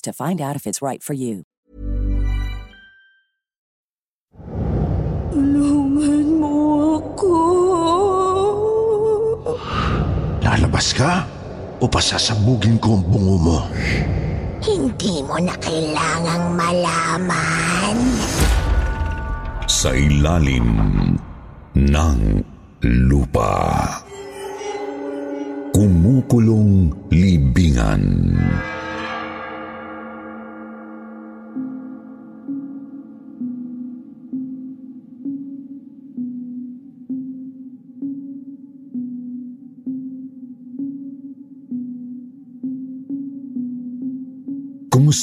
to find out if it's right for you. Tulungan mo ako. Lalabas ka o pasasabugin ko ang bungo mo? Hindi mo na kailangang malaman. Sa ilalim ng lupa. Kumukulong libingan.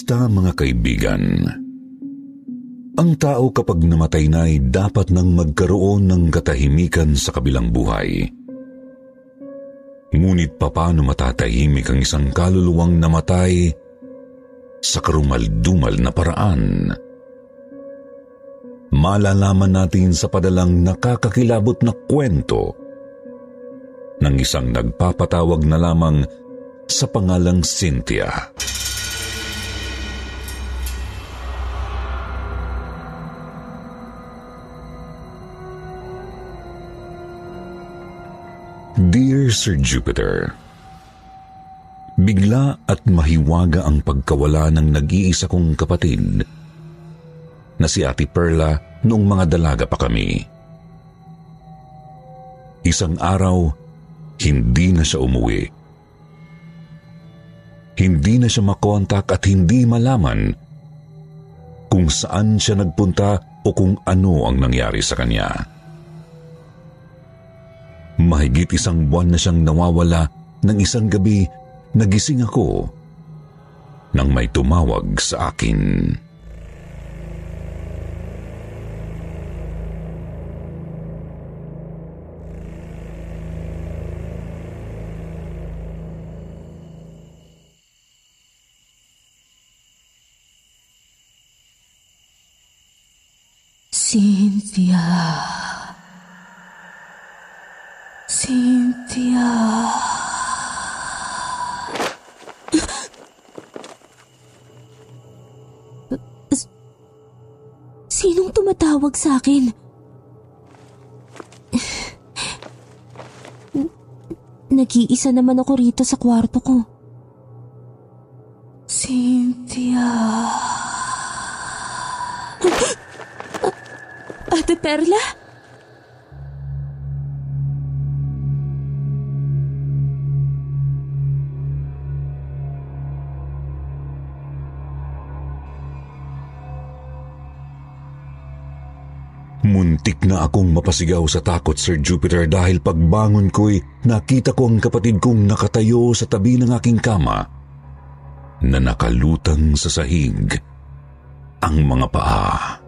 Kumusta mga kaibigan? Ang tao kapag namatay na ay dapat nang magkaroon ng katahimikan sa kabilang buhay. Ngunit paano matatahimik ang isang kaluluwang namatay sa karumaldumal na paraan? Malalaman natin sa padalang nakakakilabot na kwento ng isang nagpapatawag na lamang sa pangalang Cynthia. Cynthia. Dear Sir Jupiter, Bigla at mahiwaga ang pagkawala ng nag-iisa kong kapatid na si Ate Perla noong mga dalaga pa kami. Isang araw, hindi na siya umuwi. Hindi na siya makontak at hindi malaman kung saan siya nagpunta o kung ano ang nangyari sa kanya. Mahigit isang buwan na siyang nawawala ng isang gabi nagising ako nang may tumawag sa akin. Cynthia. Tumatawag sa akin? Nag-iisa naman ako rito sa kwarto ko. Cynthia. Ate Perla? Muntik na akong mapasigaw sa takot, Sir Jupiter, dahil pagbangon ko'y nakita ko ang kapatid kong nakatayo sa tabi ng aking kama na nakalutang sa sahig ang mga paa.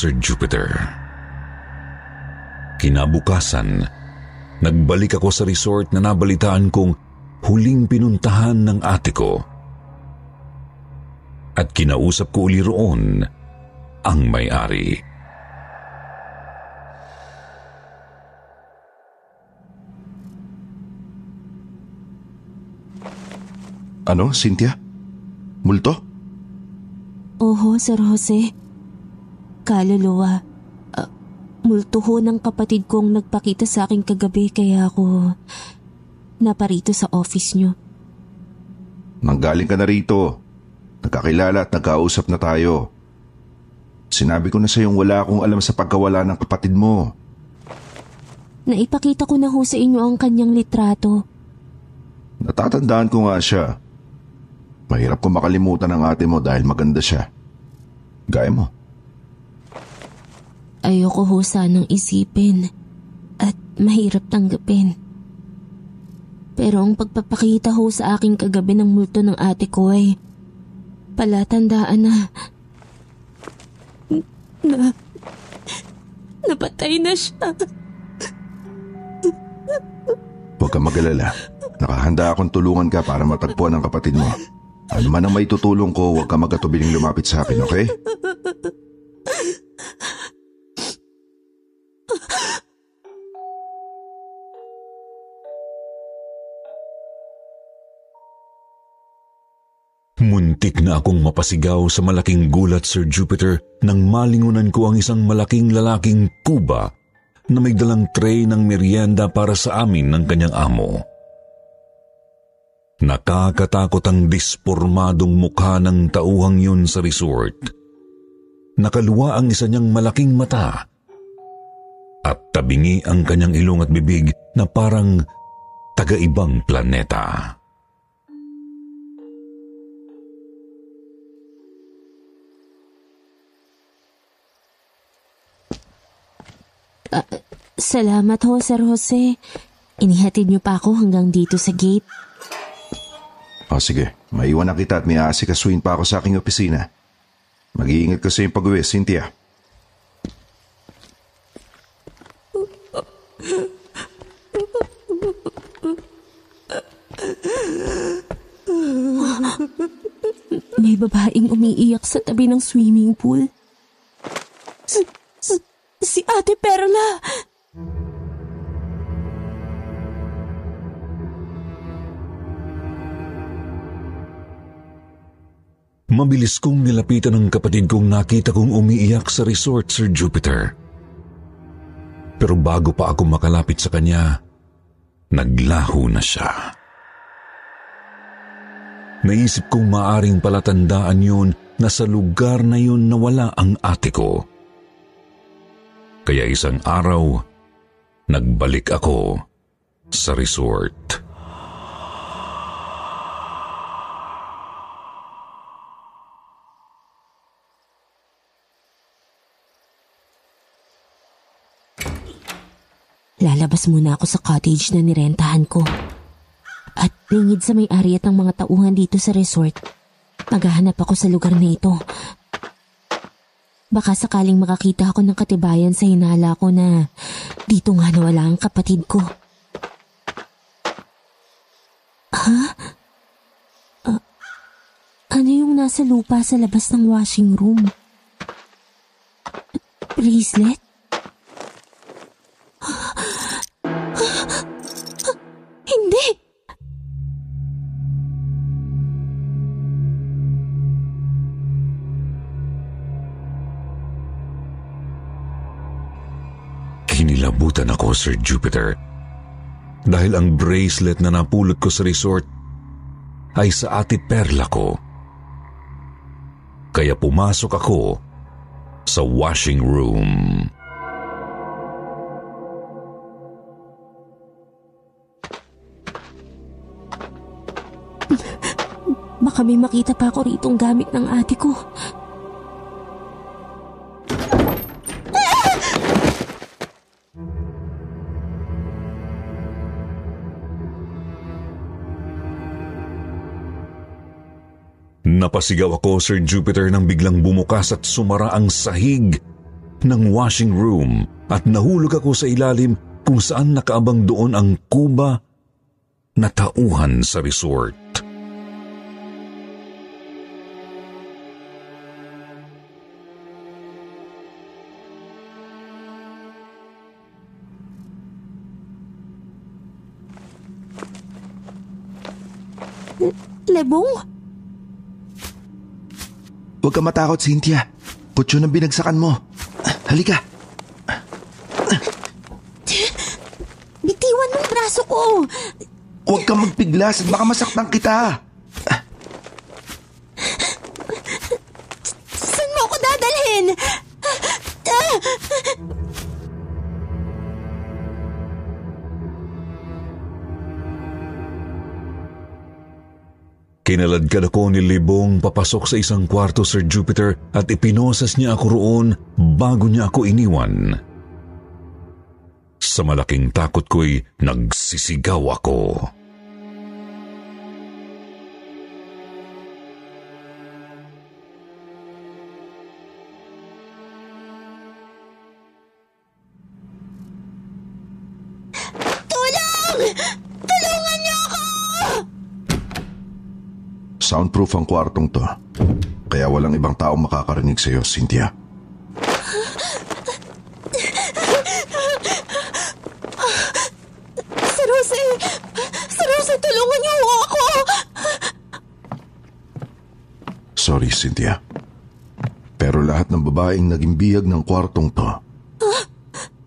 Sir Jupiter. Kinabukasan, nagbalik ako sa resort na nabalitaan kong huling pinuntahan ng ate ko. At kinausap ko uli roon ang may-ari. Ano, Cynthia? Multo? Oho, Sir Jose. Kaluluwa. Uh, multo ho ng kapatid kong nagpakita sa akin kagabi kaya ako naparito sa office nyo. Nanggaling ka na rito. Nagkakilala at nagkausap na tayo. Sinabi ko na sa iyong wala akong alam sa pagkawala ng kapatid mo. Naipakita ko na ho sa inyo ang kanyang litrato. Natatandaan ko nga siya. Mahirap ko makalimutan ang ate mo dahil maganda siya. Gaya mo. Ayoko ho sanang isipin at mahirap tanggapin. Pero ang pagpapakita ho sa aking kagabi ng multo ng ate ko ay palatandaan na na napatay na siya. Huwag kang magalala. Nakahanda akong tulungan ka para matagpuan ang kapatid mo. Ano man ang may tutulong ko, huwag ka magatubiling lumapit sa akin, okay? Muntik na akong mapasigaw sa malaking gulat, Sir Jupiter, nang malingunan ko ang isang malaking lalaking kuba na may dalang tray ng merienda para sa amin ng kanyang amo. Nakakatakot ang dispormadong mukha ng tauhang yun sa resort. Nakaluwa ang isa niyang malaking mata at tabingi ang kanyang ilong at bibig na parang taga-ibang planeta. Uh, salamat ho, Sir Jose. Inihatid niyo pa ako hanggang dito sa gate. O sige, maiwan na kita at may aasikasuin pa ako sa aking opisina. Mag-iingat ka sa iyong pag-uwi, Cynthia. May babaeng umiiyak sa tabi ng swimming pool. Si, Ate Perla! Mabilis kong nilapitan ng kapatid kong nakita kong umiiyak sa resort, Sir Jupiter. Pero bago pa ako makalapit sa kanya, naglaho na siya. Naisip kong maaring palatandaan yun na sa lugar na yun nawala ang ate ko. Kaya isang araw, nagbalik ako sa resort. Lalabas muna ako sa cottage na nirentahan ko. At lingid sa may-ari at ang mga tauhan dito sa resort, maghahanap ako sa lugar na ito. Baka sakaling makakita ako ng katibayan sa hinala ko na dito nga nawala ang kapatid ko. Ha? Uh, ano yung nasa lupa sa labas ng washing room? Bracelet? Kinilabutan ako, Sir Jupiter. Dahil ang bracelet na napulot ko sa resort ay sa ate Perla ko. Kaya pumasok ako sa washing room. Baka may makita pa ako ritong gamit ng ate ko. Napasigaw ako, Sir Jupiter, nang biglang bumukas at sumara ang sahig ng washing room at nahulog ako sa ilalim kung saan nakaabang doon ang kuba na tauhan sa resort. Lebong? Huwag ka matakot, Cynthia. Kutso ng binagsakan mo. Halika. Bitiwan mong braso ko. Huwag kang magpiglas at baka masaktan kita. Kinaladkad ako ni Libong papasok sa isang kwarto, Sir Jupiter, at ipinosas niya ako roon bago niya ako iniwan. Sa malaking takot ko'y nagsisigaw ako. Soundproof ang kwartong to. Kaya walang ibang tao makakarinig sa iyo, Cynthia. Sir Jose! Sir Jose, tulungan niyo ako! Sorry, Cynthia. Pero lahat ng babaeng naging biyag ng kwartong to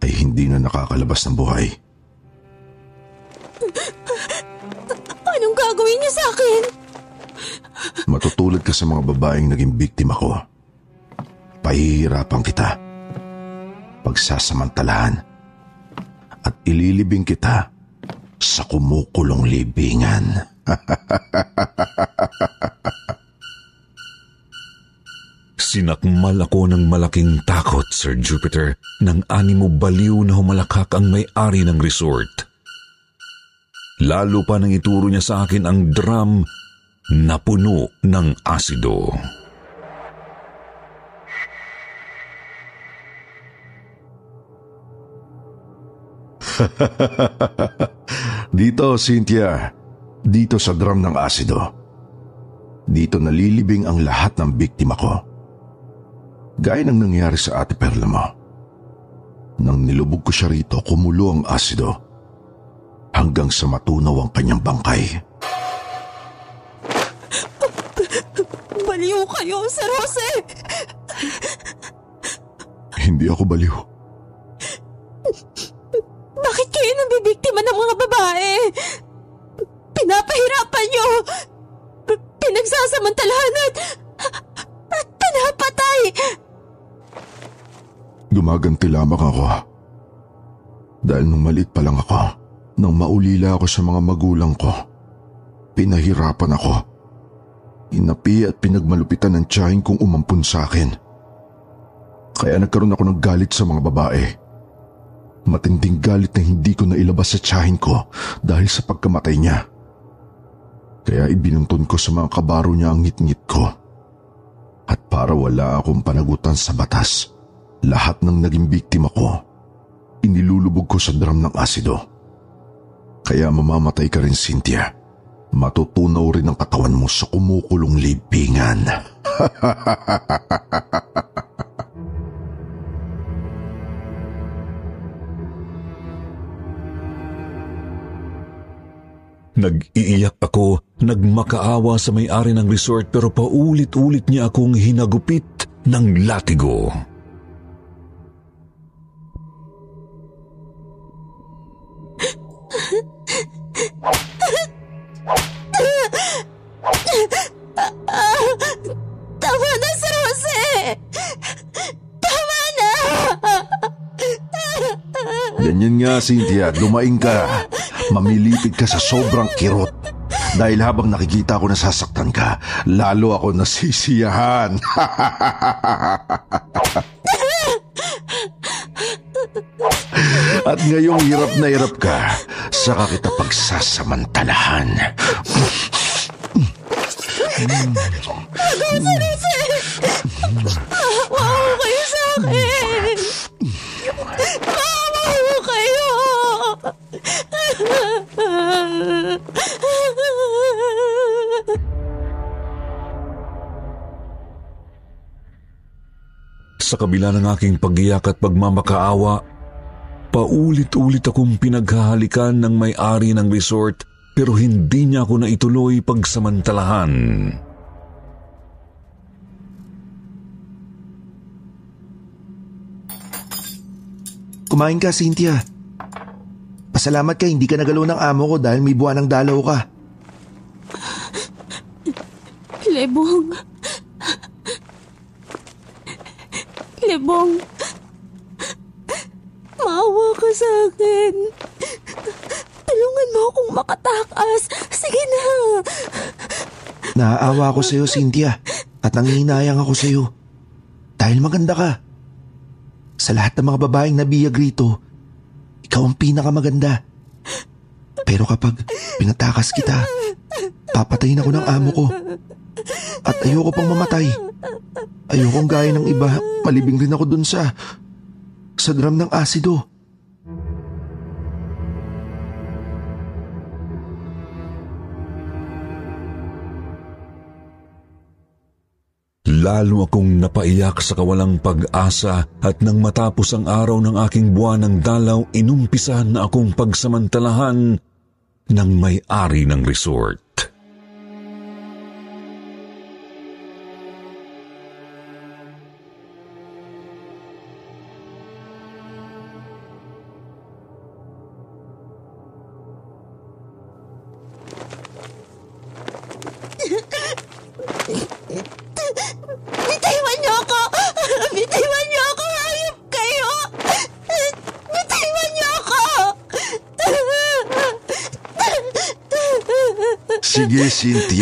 ay hindi na nakakalabas ng buhay. Matutulad ka sa mga babaeng naging biktima ko. Pahihirapan kita. Pagsasamantalahan. At ililibing kita sa kumukulong libingan. Sinakmal ako ng malaking takot, Sir Jupiter, nang animo baliw na humalakhak ang may-ari ng resort. Lalo pa nang ituro niya sa akin ang drum na puno ng asido. Dito, Cynthia. Dito sa drum ng asido. Dito nalilibing ang lahat ng biktima ko. Gaya ng nangyari sa ate Perla mo. Nang nilubog ko siya rito, kumulo ang asido. Hanggang sa matunaw ang kanyang bangkay. Baliw kayo, Sir Jose! Hindi ako baliw. Bakit kayo nabibiktima ng mga babae? Pinapahirapan niyo! P- pinagsasamantalahan at... at pinapatay! Gumaganti lamang ako. Dahil nung maliit pa lang ako, nang maulila ako sa mga magulang ko, pinahirapan ako. Inapi at pinagmalupitan ng tiyahin kong umampun sa akin. Kaya nagkaroon ako ng galit sa mga babae. Matinding galit na hindi ko nailabas sa tiyahin ko dahil sa pagkamatay niya. Kaya ibinuntun ko sa mga kabaro niya ang ngit-ngit ko. At para wala akong panagutan sa batas, lahat ng naging biktima ko, inilulubog ko sa drum ng asido. Kaya mamamatay ka rin, Cynthia. Matutunaw rin ang katawan mo sa kumukulong libingan. Nag-iiyak ako, nagmakaawa sa may-ari ng resort pero paulit-ulit niya akong hinagupit ng latigo. Nga, Cynthia. Lumaing ka. Mamilipid ka sa sobrang kirot. Dahil habang nakikita ko na sasaktan ka, lalo ako nasisiyahan. At ngayong hirap na hirap ka, saka kita pagsasamantalahan. Maawa Sa kabila ng aking pagiyak at pagmamakaawa, paulit-ulit akong pinaghahalikan ng may-ari ng resort pero hindi niya ako naituloy pagsamantalahan. Kumain ka, Cynthia. Pasalamat ka, hindi ka nagalo ng amo ko dahil may buwan ng dalaw ka. Lebong. Lebong. Maawa ka sa akin. Tulungan mo akong makatakas. Sige na. Naaawa ako sa'yo, Cynthia. At nangihinayang ako sa'yo. Dahil maganda ka. Sa lahat ng mga babaeng nabiyag rito, ikaw ang pinakamaganda. Pero kapag pinatakas kita, papatayin ako ng amo ko. At ayoko pang mamatay. Ayokong gaya ng iba, malibing rin ako dun sa... sa drum ng asido. Lalo akong napaiyak sa kawalang pag-asa at nang matapos ang araw ng aking buwan ng dalaw, inumpisahan na akong pagsamantalahan ng may-ari ng resort.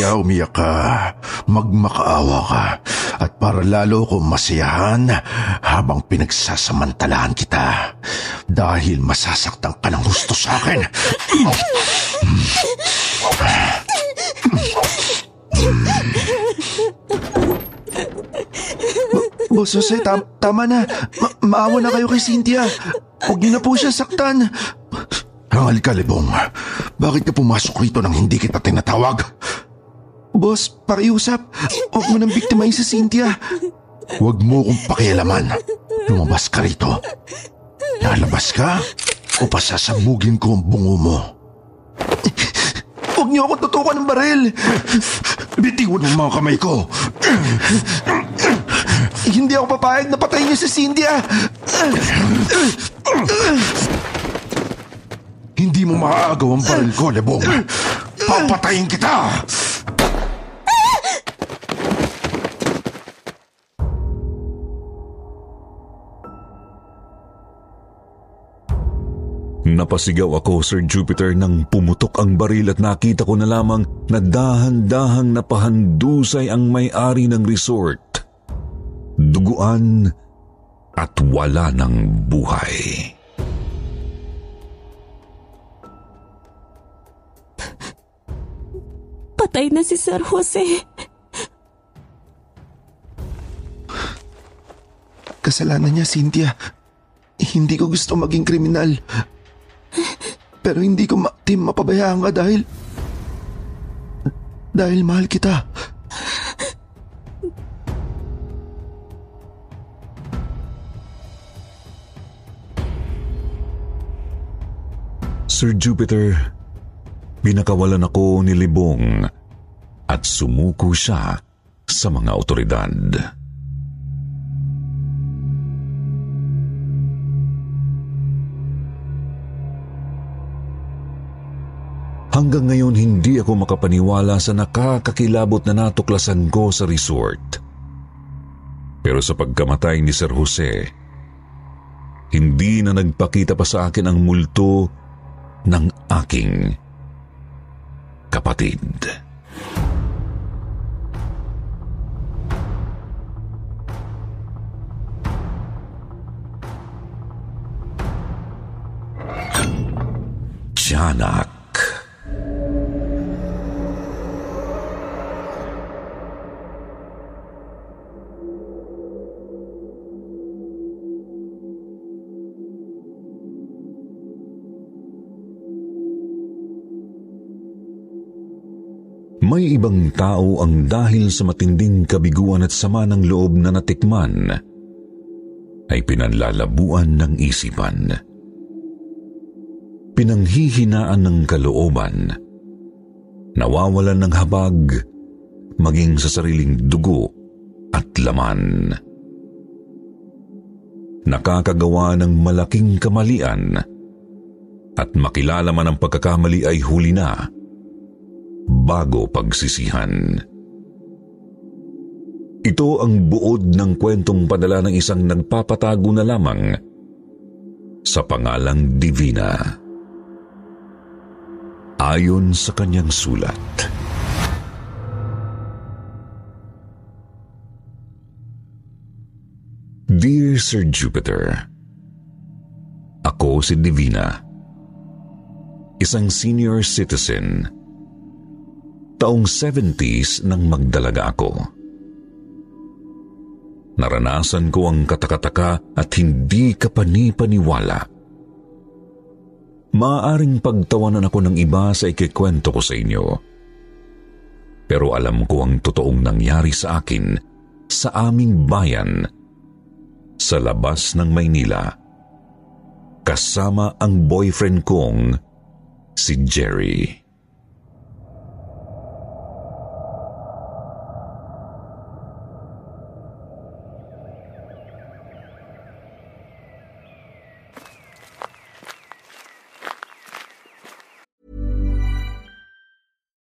Cynthia, umiyak ka. Magmakaawa ka. At para lalo ko masiyahan habang pinagsasamantalahan kita. Dahil masasaktan ka ng gusto sa akin. Boss Jose, tam- tama na. Ma- maawa na kayo kay Cynthia. Huwag niyo na po siya saktan. Hangal ka, Lebong. Bakit ka pumasok rito nang hindi kita tinatawag? Boss, pakiusap. Huwag mo nang biktimahin si Cynthia. Huwag mo kong pakialaman. Lumabas ka rito. Lalabas ka o pasasabugin ko ang bungo mo. Huwag niyo ako tutukan ng baril. Bitiwan mo mga kamay ko. Hindi ako papayag na patayin niyo si Cynthia. Hindi mo maaagaw ang baril ko, Lebong. Papatayin kita! Napasigaw ako, Sir Jupiter, nang pumutok ang baril at nakita ko na lamang na dahan-dahang napahandusay ang may-ari ng resort. Duguan at wala ng buhay. Patay na si Sir Jose. Kasalanan niya, Cynthia. Hindi ko gusto maging kriminal. Pero hindi ko ma- Tim, mapabayaan ka dahil... Dahil mahal kita. Sir Jupiter, pinakawalan ako ni Libong at sumuko siya sa mga otoridad. Hanggang ngayon hindi ako makapaniwala sa nakakakilabot na natuklasan ko sa resort. Pero sa pagkamatay ni Sir Jose, hindi na nagpakita pa sa akin ang multo ng aking kapatid. Tiyanak. Ibang tao ang dahil sa matinding kabiguan at sama ng loob na natikman ay pinanlalabuan ng isipan. Pinanghihinaan ng kalooban, nawawalan ng habag, maging sa sariling dugo at laman. Nakakagawa ng malaking kamalian at makilala man ang pagkakamali ay huli na bago pagsisihan. Ito ang buod ng kwentong padala ng isang nagpapatago na lamang sa pangalang Divina. Ayon sa kanyang sulat. Dear Sir Jupiter, Ako si Divina, isang senior citizen Taong 70s nang magdalaga ako. Naranasan ko ang katakataka at hindi kapanipaniwala. Maaring pagtawanan ako ng iba sa ikikwento ko sa inyo. Pero alam ko ang totoong nangyari sa akin sa aming bayan sa labas ng Maynila kasama ang boyfriend kong si Jerry.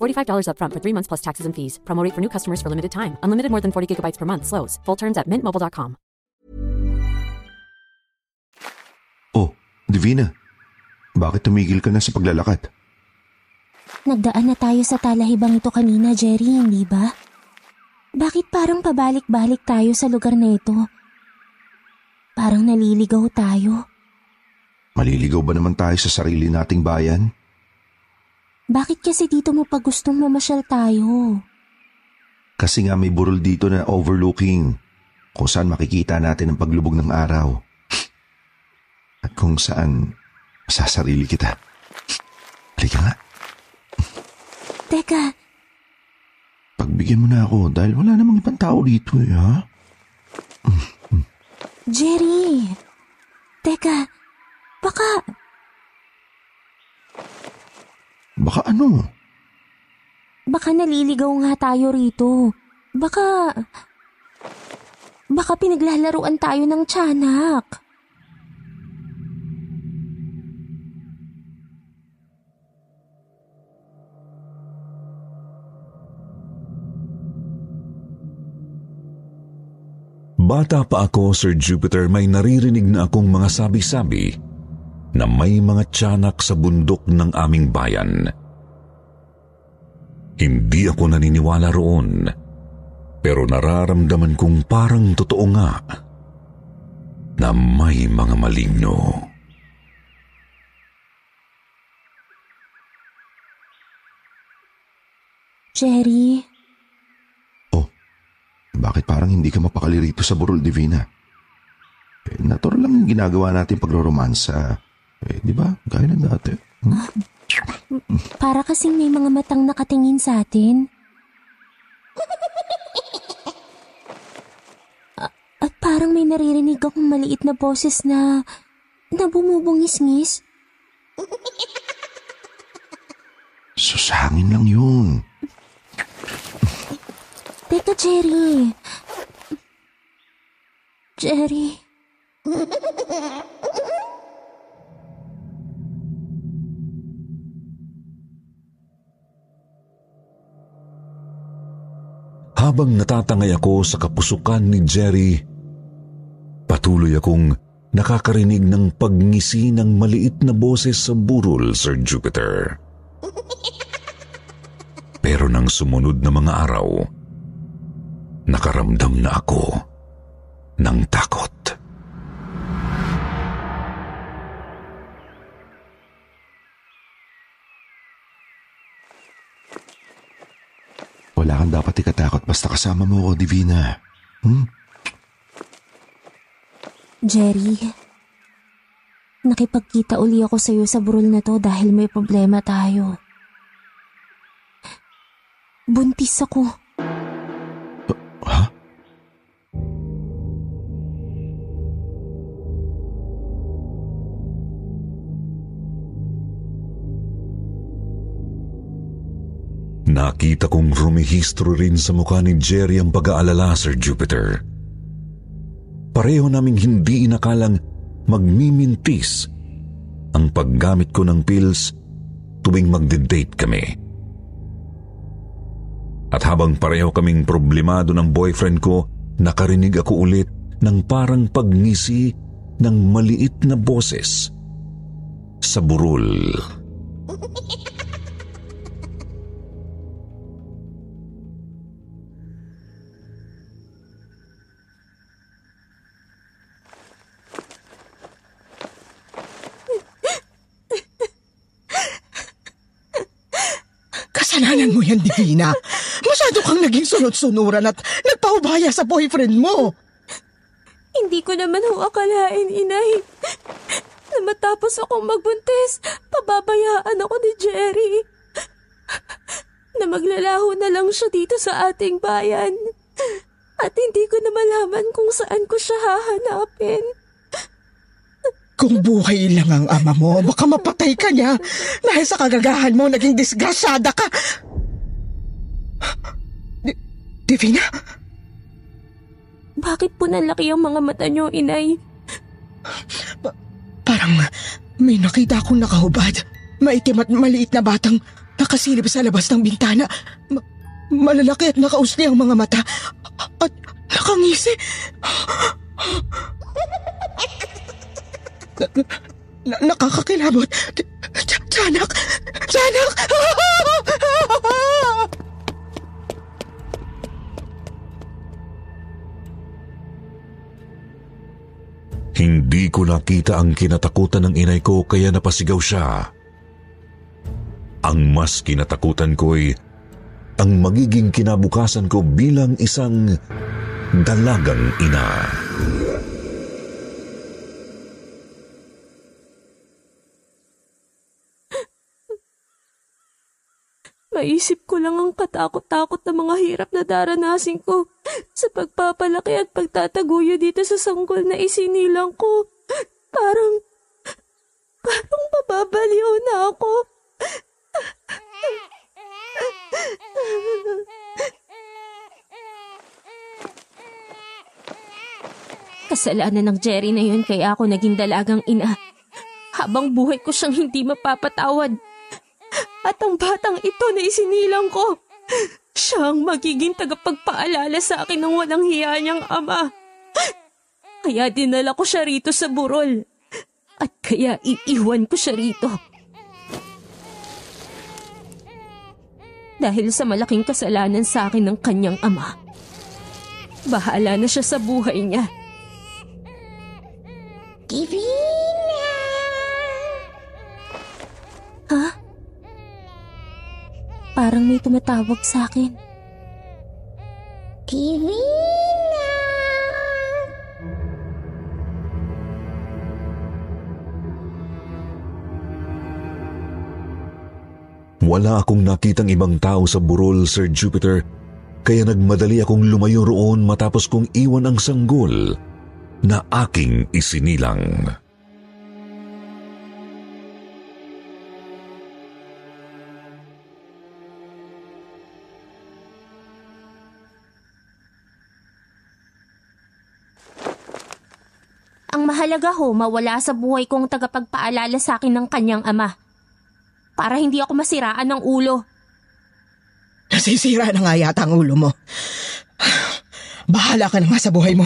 $45 upfront for three months plus taxes and fees. Promote for new customers for limited time. Unlimited more than 40 gigabytes per month. Slows. Full terms at mintmobile.com. Oh, Divina. Bakit tumigil ka na sa paglalakad? Nagdaan na tayo sa talahibang ito kanina, Jerry, hindi ba? Bakit parang pabalik-balik tayo sa lugar na ito? Parang naliligaw tayo. Maliligaw ba naman tayo sa sarili nating bayan? Bakit kasi dito mo pa gustong mamasyal tayo? Kasi nga may burol dito na overlooking kung saan makikita natin ang paglubog ng araw. At kung saan masasarili kita. Halika nga, Teka, pagbigyan mo na ako dahil wala namang ibang tao dito eh ha. Jerry. Teka, baka Baka ano? Baka naliligaw nga tayo rito. Baka... Baka pinaglalaruan tayo ng tiyanak. Bata pa ako, Sir Jupiter, may naririnig na akong mga sabi-sabi na may mga tiyanak sa bundok ng aming bayan. Hindi ako naniniwala roon, pero nararamdaman kong parang totoo nga na may mga maligno. Jerry, Bakit parang hindi ka mapakali rito sa Burol Divina? Eh, natural lang yung ginagawa natin pagloromansa. Eh, di ba? Gaya ng dati. Hmm? para kasing may mga matang nakatingin sa atin. A- At parang may naririnig akong maliit na boses na na bumubungis-ngis. Susangin lang yun. Teka, Jerry. Jerry. Habang natatangay ako sa kapusukan ni Jerry, patuloy akong nakakarinig ng pagngisi ng maliit na boses sa burol, Sir Jupiter. Pero nang sumunod na mga araw, nakaramdam na ako ng takot. Basta kasama mo ako, Divina. Hmm? Jerry. Nakipagkita uli ako sa'yo sa burol na to dahil may problema tayo. Buntis ako. Ha? Nakita kong rumihistro rin sa mukha ni Jerry ang pag-aalala, Sir Jupiter. Pareho naming hindi inakalang magmimintis ang paggamit ko ng pills tuwing magde-date kami. At habang pareho kaming problemado ng boyfriend ko, nakarinig ako ulit ng parang pagngisi ng maliit na boses sa burol. Kasalanan mo yan, Divina. Masyado kang naging sunod-sunuran at nagpaubaya sa boyfriend mo. Hindi ko naman ho akalain, inay. Na matapos akong magbuntis, pababayaan ako ni Jerry. Na maglalaho na lang siya dito sa ating bayan. At hindi ko na malaman kung saan ko siya hahanapin. Kung buhay lang ang ama mo, baka mapatay ka niya. Dahil sa kagagahan mo, naging disgrasyada ka. Di- Divina, Bakit po nalaki ang mga mata niyo, inay? parang may nakita akong nakahubad. Maitim at maliit na batang nakasilip sa labas ng bintana. Ma- malalaki at nakausli ang mga mata. At nakangisi. Na, na, nakakakilabot. Tiyanak! Tiyanak! Hindi ko nakita ang kinatakutan ng inay ko kaya napasigaw siya. Ang mas kinatakutan ko ay ang magiging kinabukasan ko bilang isang dalagang ina. Maisip ko lang ang katakot-takot na mga hirap na daranasin ko sa pagpapalaki at pagtataguyo dito sa sanggol na isinilang ko. Parang, parang mababaliw na ako. Kasalanan ng Jerry na yun kaya ako naging dalagang ina. Habang buhay ko siyang hindi mapapatawad. At ang batang ito na isinilang ko, siya ang magiging tagapagpaalala sa akin ng walang hiya niyang ama. Kaya dinala ko siya rito sa burol. At kaya iiwan ko siya rito. Dahil sa malaking kasalanan sa akin ng kanyang ama. Bahala na siya sa buhay niya. Divina! Ha? Parang may tumatawag sa akin. Divina! Wala akong nakitang ibang tao sa burol, Sir Jupiter, kaya nagmadali akong lumayo roon matapos kong iwan ang sanggol na aking isinilang. Mahalaga ho, mawala sa buhay kong tagapagpaalala sa akin ng kanyang ama. Para hindi ako masiraan ng ulo. Nasisira na nga yata ang ulo mo. Bahala ka na nga sa buhay mo.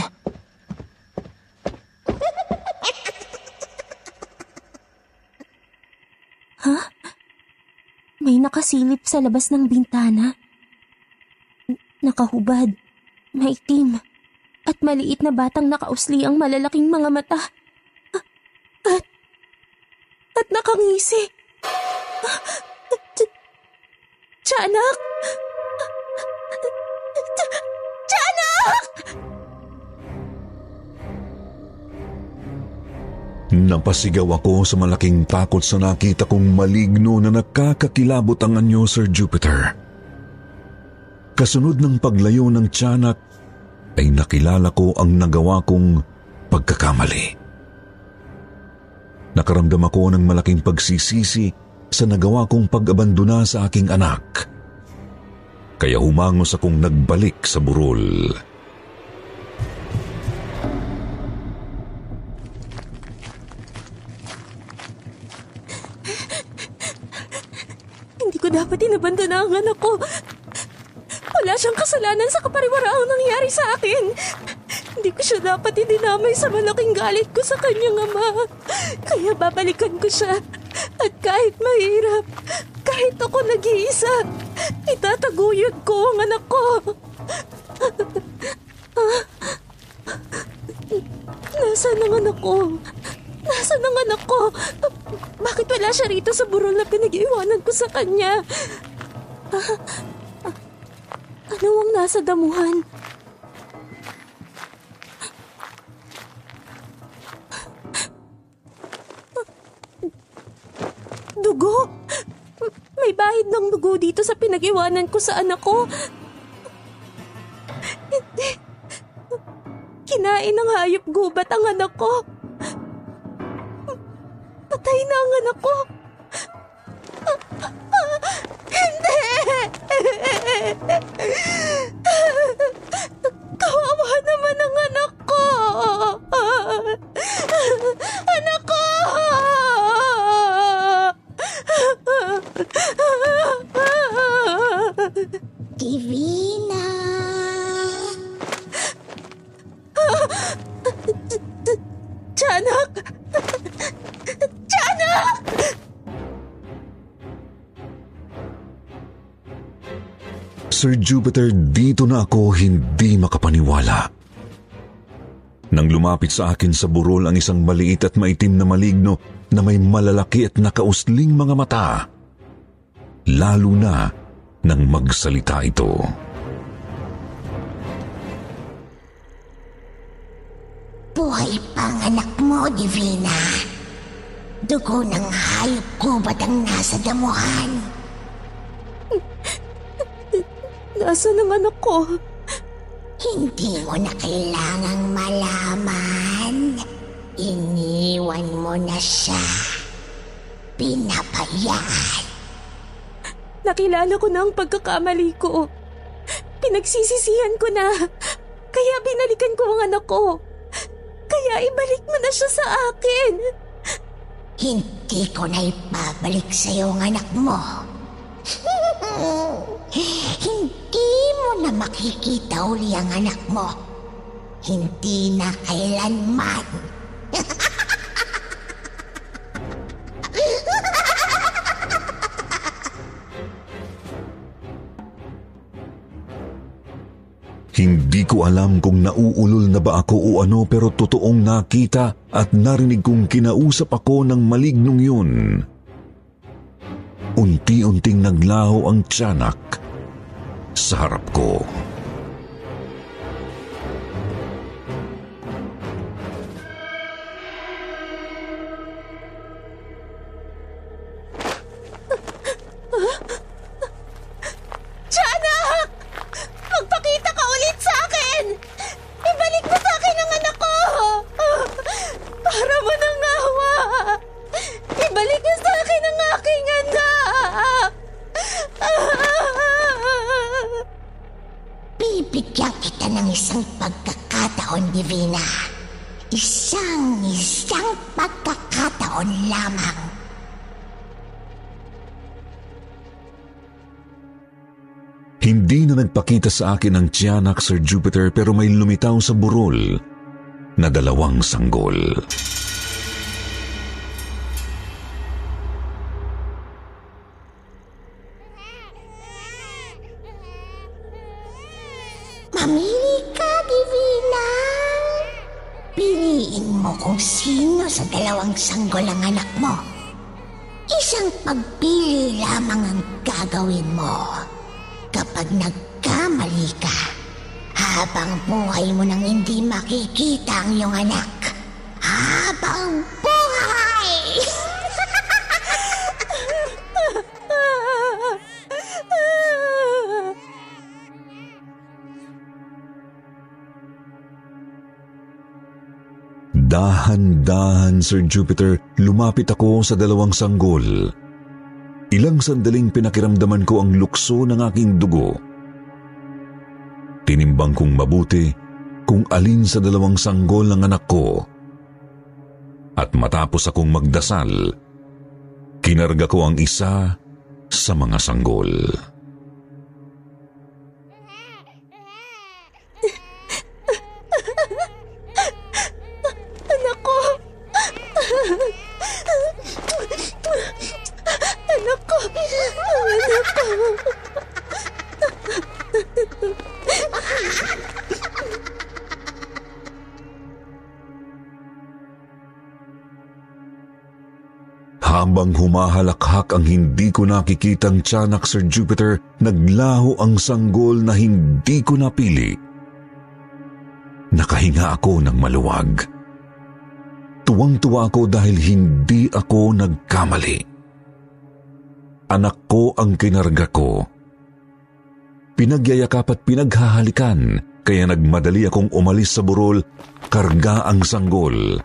May nakasilip sa labas ng bintana. N- Nakahubad, maitim, at maliit na batang nakausli ang malalaking mga mata. At, at nakangisi. Tiyanak! Tiyanak! Napasigaw ako sa malaking takot sa nakita kong maligno na nakakakilabot ang anyo, Sir Jupiter. Kasunod ng paglayo ng tiyanak, ay nakilala ko ang nagawa kong pagkakamali. Nakaramdam ako ng malaking pagsisisi sa nagawa kong pag-abandona sa aking anak. Kaya humangos akong nagbalik sa burol. Hindi ko dapat inabandona ang anak ko. Wala siyang kasalanan sa kapariwaraang nangyari sa akin. Hindi ko siya dapat idinamay sa malaking galit ko sa kanyang ama. Kaya babalikan ko siya. At kahit mahirap, kahit ako nag-iisa, itataguyod ko ang anak ko. Nasaan ang anak ko? Nasaan ang anak ko? Bakit wala siya rito sa burol na pinag-iwanan ko sa kanya? Ano ang nasa damuhan? Dugo? May bahid ng dugo dito sa pinag-iwanan ko sa anak ko. Hindi. Kinain ng hayop gubat ang anak ko. Patay na ang anak ko. Kawawa naman ang anak ko! Sir Jupiter, dito na ako hindi makapaniwala. Nang lumapit sa akin sa burol ang isang maliit at maitim na maligno na may malalaki at nakausling mga mata. Lalo na nang magsalita ito. Buhay pa ang anak mo, Divina. Dugo ng hayop gubat ang nasa damuhan. Nasaan ang anak ko? Hindi mo na kailangang malaman. Iniwan mo na siya. Pinapayaan. Nakilala ko na ang pagkakamali ko. Pinagsisisihan ko na. Kaya binalikan ko ang anak ko. Kaya ibalik mo na siya sa akin. Hindi ko na ipabalik sa'yo ang anak mo. Hindi mo na makikita uli ang anak mo. Hindi na kailanman. Hindi ko alam kung nauulol na ba ako o ano pero totoong nakita at narinig kong kinausap ako ng malignong yun. Unti-unting naglaho ang tiyanak sa harap ko. Na nagpakita sa akin ang tiyanak Sir Jupiter pero may lumitaw sa burol na dalawang sanggol. Mamili ka, Divina. Piliin mo kung sino sa dalawang sanggol ang anak mo. Isang pagpili lamang ang gagawin mo. Kapag nagkamali ka, habang buhay mo nang hindi makikita ang iyong anak. Habang buhay! Dahan-dahan, Sir Jupiter, lumapit ako sa dalawang sanggol. Ilang sandaling pinakiramdaman ko ang lukso ng aking dugo. Tinimbang kong mabuti kung alin sa dalawang sanggol ng anak ko. At matapos akong magdasal, kinarga ko ang isa sa mga sanggol. Habang humahalakhak ang hindi ko nakikitang tiyanak Sir Jupiter, naglaho ang sanggol na hindi ko napili. Nakahinga ako ng maluwag. Tuwang-tuwa ako dahil hindi ako nagkamali. Anak ko ang kinarga ko. Pinagyayakap at pinaghahalikan, kaya nagmadali akong umalis sa burol, karga ang sanggol.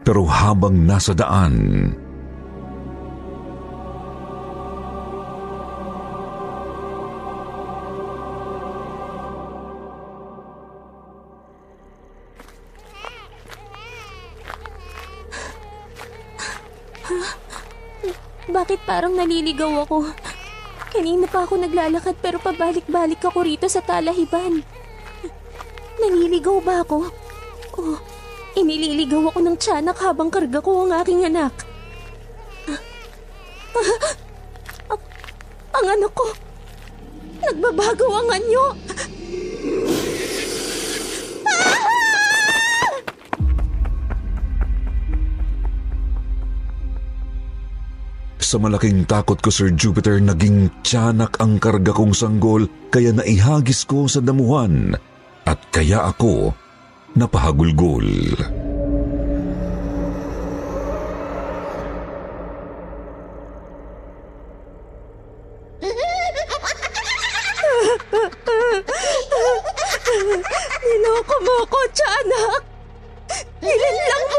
Pero habang nasa daan, Bakit parang naliligaw ako? Kanina pa ako naglalakad pero pabalik-balik ako rito sa talahiban. Naliligaw ba ako? O inililigaw ako ng tiyanak habang karga ko ang aking anak? Ang, ang anak ko, nagbabago ang anyo. Sa malaking takot ko, Sir Jupiter, naging tiyanak ang karga kong sanggol kaya naihagis ko sa damuhan at kaya ako napahagulgol. Niloko mo ako, tiyanak. Nilinlang mo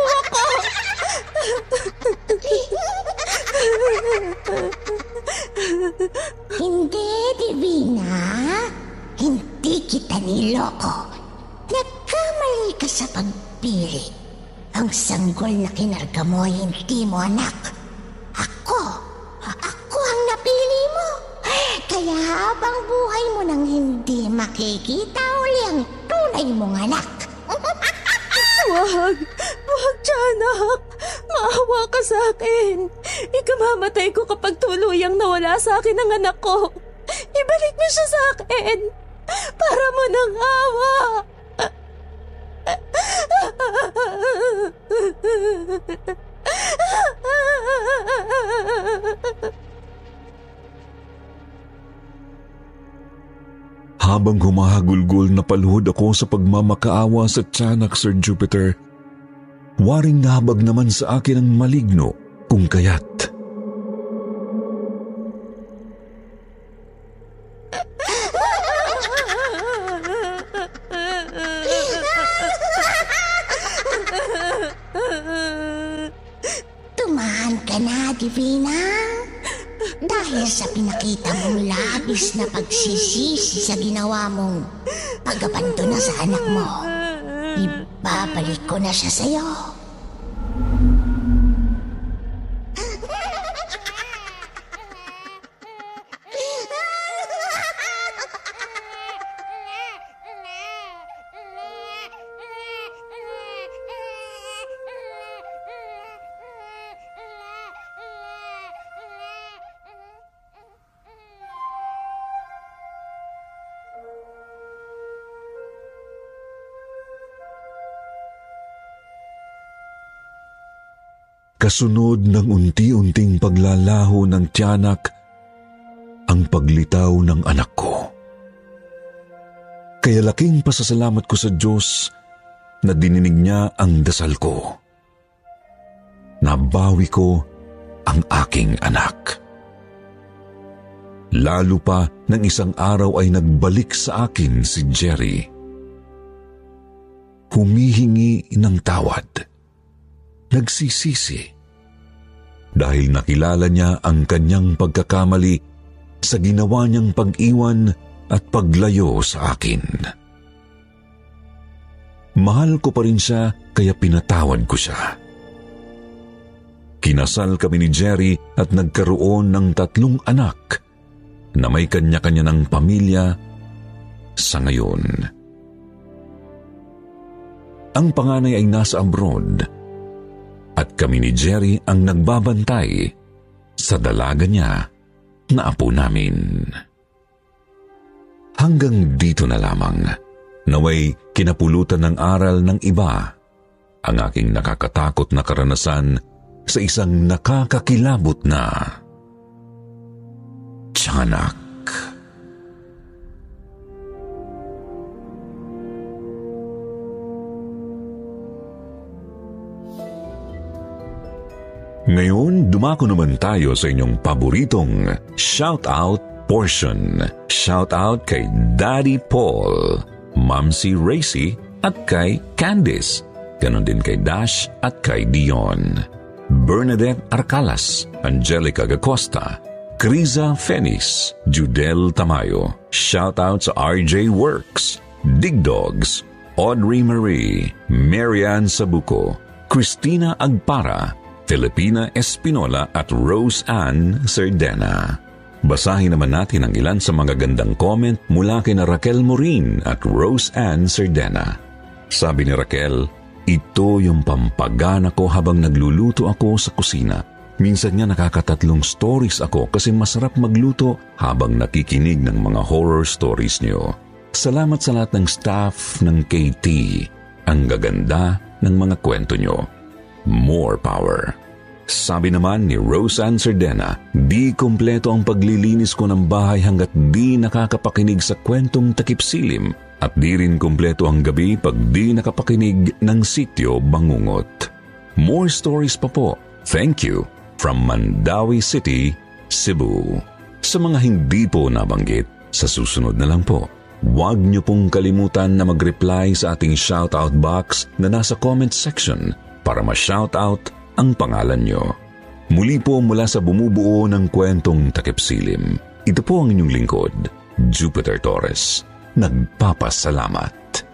Hindi, Divina. Hindi kita niloko. Nagkamali ka sa pagpili. Ang sanggol na kinarga mo hindi mo anak. Ako. Ako ang napili mo. Kaya habang buhay mo nang hindi makikita uli ang tunay mong anak. Wag! Wag, Tiyanak! Maawa ka sa akin! Ikamamatay ko kapag tuluyang nawala sa akin ang anak ko. Ibalik mo siya sa akin! Para mo ng awa! Habang humahagulgol na paluhod ako sa pagmamakaawa sa tiyanak, Sir Jupiter, waring nahabag naman sa akin ang maligno kung kaya't. Divina. Dahil sa pinakita mong labis na pagsisisi sa ginawa mong pag-abandona sa anak mo, ibabalik ko na siya sa'yo. Kasunod ng unti-unting paglalaho ng tiyanak ang paglitaw ng anak ko. Kaya laking pasasalamat ko sa Diyos na dininig niya ang dasal ko. Nabawi ko ang aking anak. Lalo pa nang isang araw ay nagbalik sa akin si Jerry. Humihingi ng tawad. Nagsisisi. Dahil nakilala niya ang kanyang pagkakamali sa ginawa niyang pag-iwan at paglayo sa akin. Mahal ko pa rin siya kaya pinatawad ko siya. Kinasal kami ni Jerry at nagkaroon ng tatlong anak na may kanya-kanya ng pamilya sa ngayon. Ang panganay ay nasa abroad at kami ni Jerry ang nagbabantay sa dalaga niya na apo namin. Hanggang dito na lamang, naway kinapulutan ng aral ng iba ang aking nakakatakot na karanasan sa isang nakakakilabot na tiyanak. Ngayon, dumako naman tayo sa inyong paboritong shout-out portion. Shout-out kay Daddy Paul, Mamsi Racy at kay Candice. Ganon din kay Dash at kay Dion. Bernadette Arcalas, Angelica Gacosta, Criza Fenis, Judel Tamayo. Shoutout sa RJ Works, Dig Dogs, Audrey Marie, Marianne Sabuco, Christina Agpara, Filipina Espinola at Rose Ann Serdena. Basahin naman natin ang ilan sa mga gandang comment mula kina Raquel Morin at Rose Ann Serdena. Sabi ni Raquel, ito yung pampagana ko habang nagluluto ako sa kusina. Minsan nga nakakatatlong stories ako kasi masarap magluto habang nakikinig ng mga horror stories niyo. Salamat sa lahat ng staff ng KT. Ang gaganda ng mga kwento niyo more power. Sabi naman ni Roseanne Sardena, di kumpleto ang paglilinis ko ng bahay hanggat di nakakapakinig sa kwentong takipsilim at di rin kumpleto ang gabi pag di nakapakinig ng sityo bangungot. More stories pa po. Thank you from Mandawi City, Cebu. Sa mga hindi po nabanggit, sa susunod na lang po. Huwag niyo pong kalimutan na mag-reply sa ating shoutout box na nasa comment section para ma-shoutout ang pangalan nyo. Muli po mula sa bumubuo ng kwentong takipsilim. Ito po ang inyong lingkod, Jupiter Torres. Nagpapasalamat.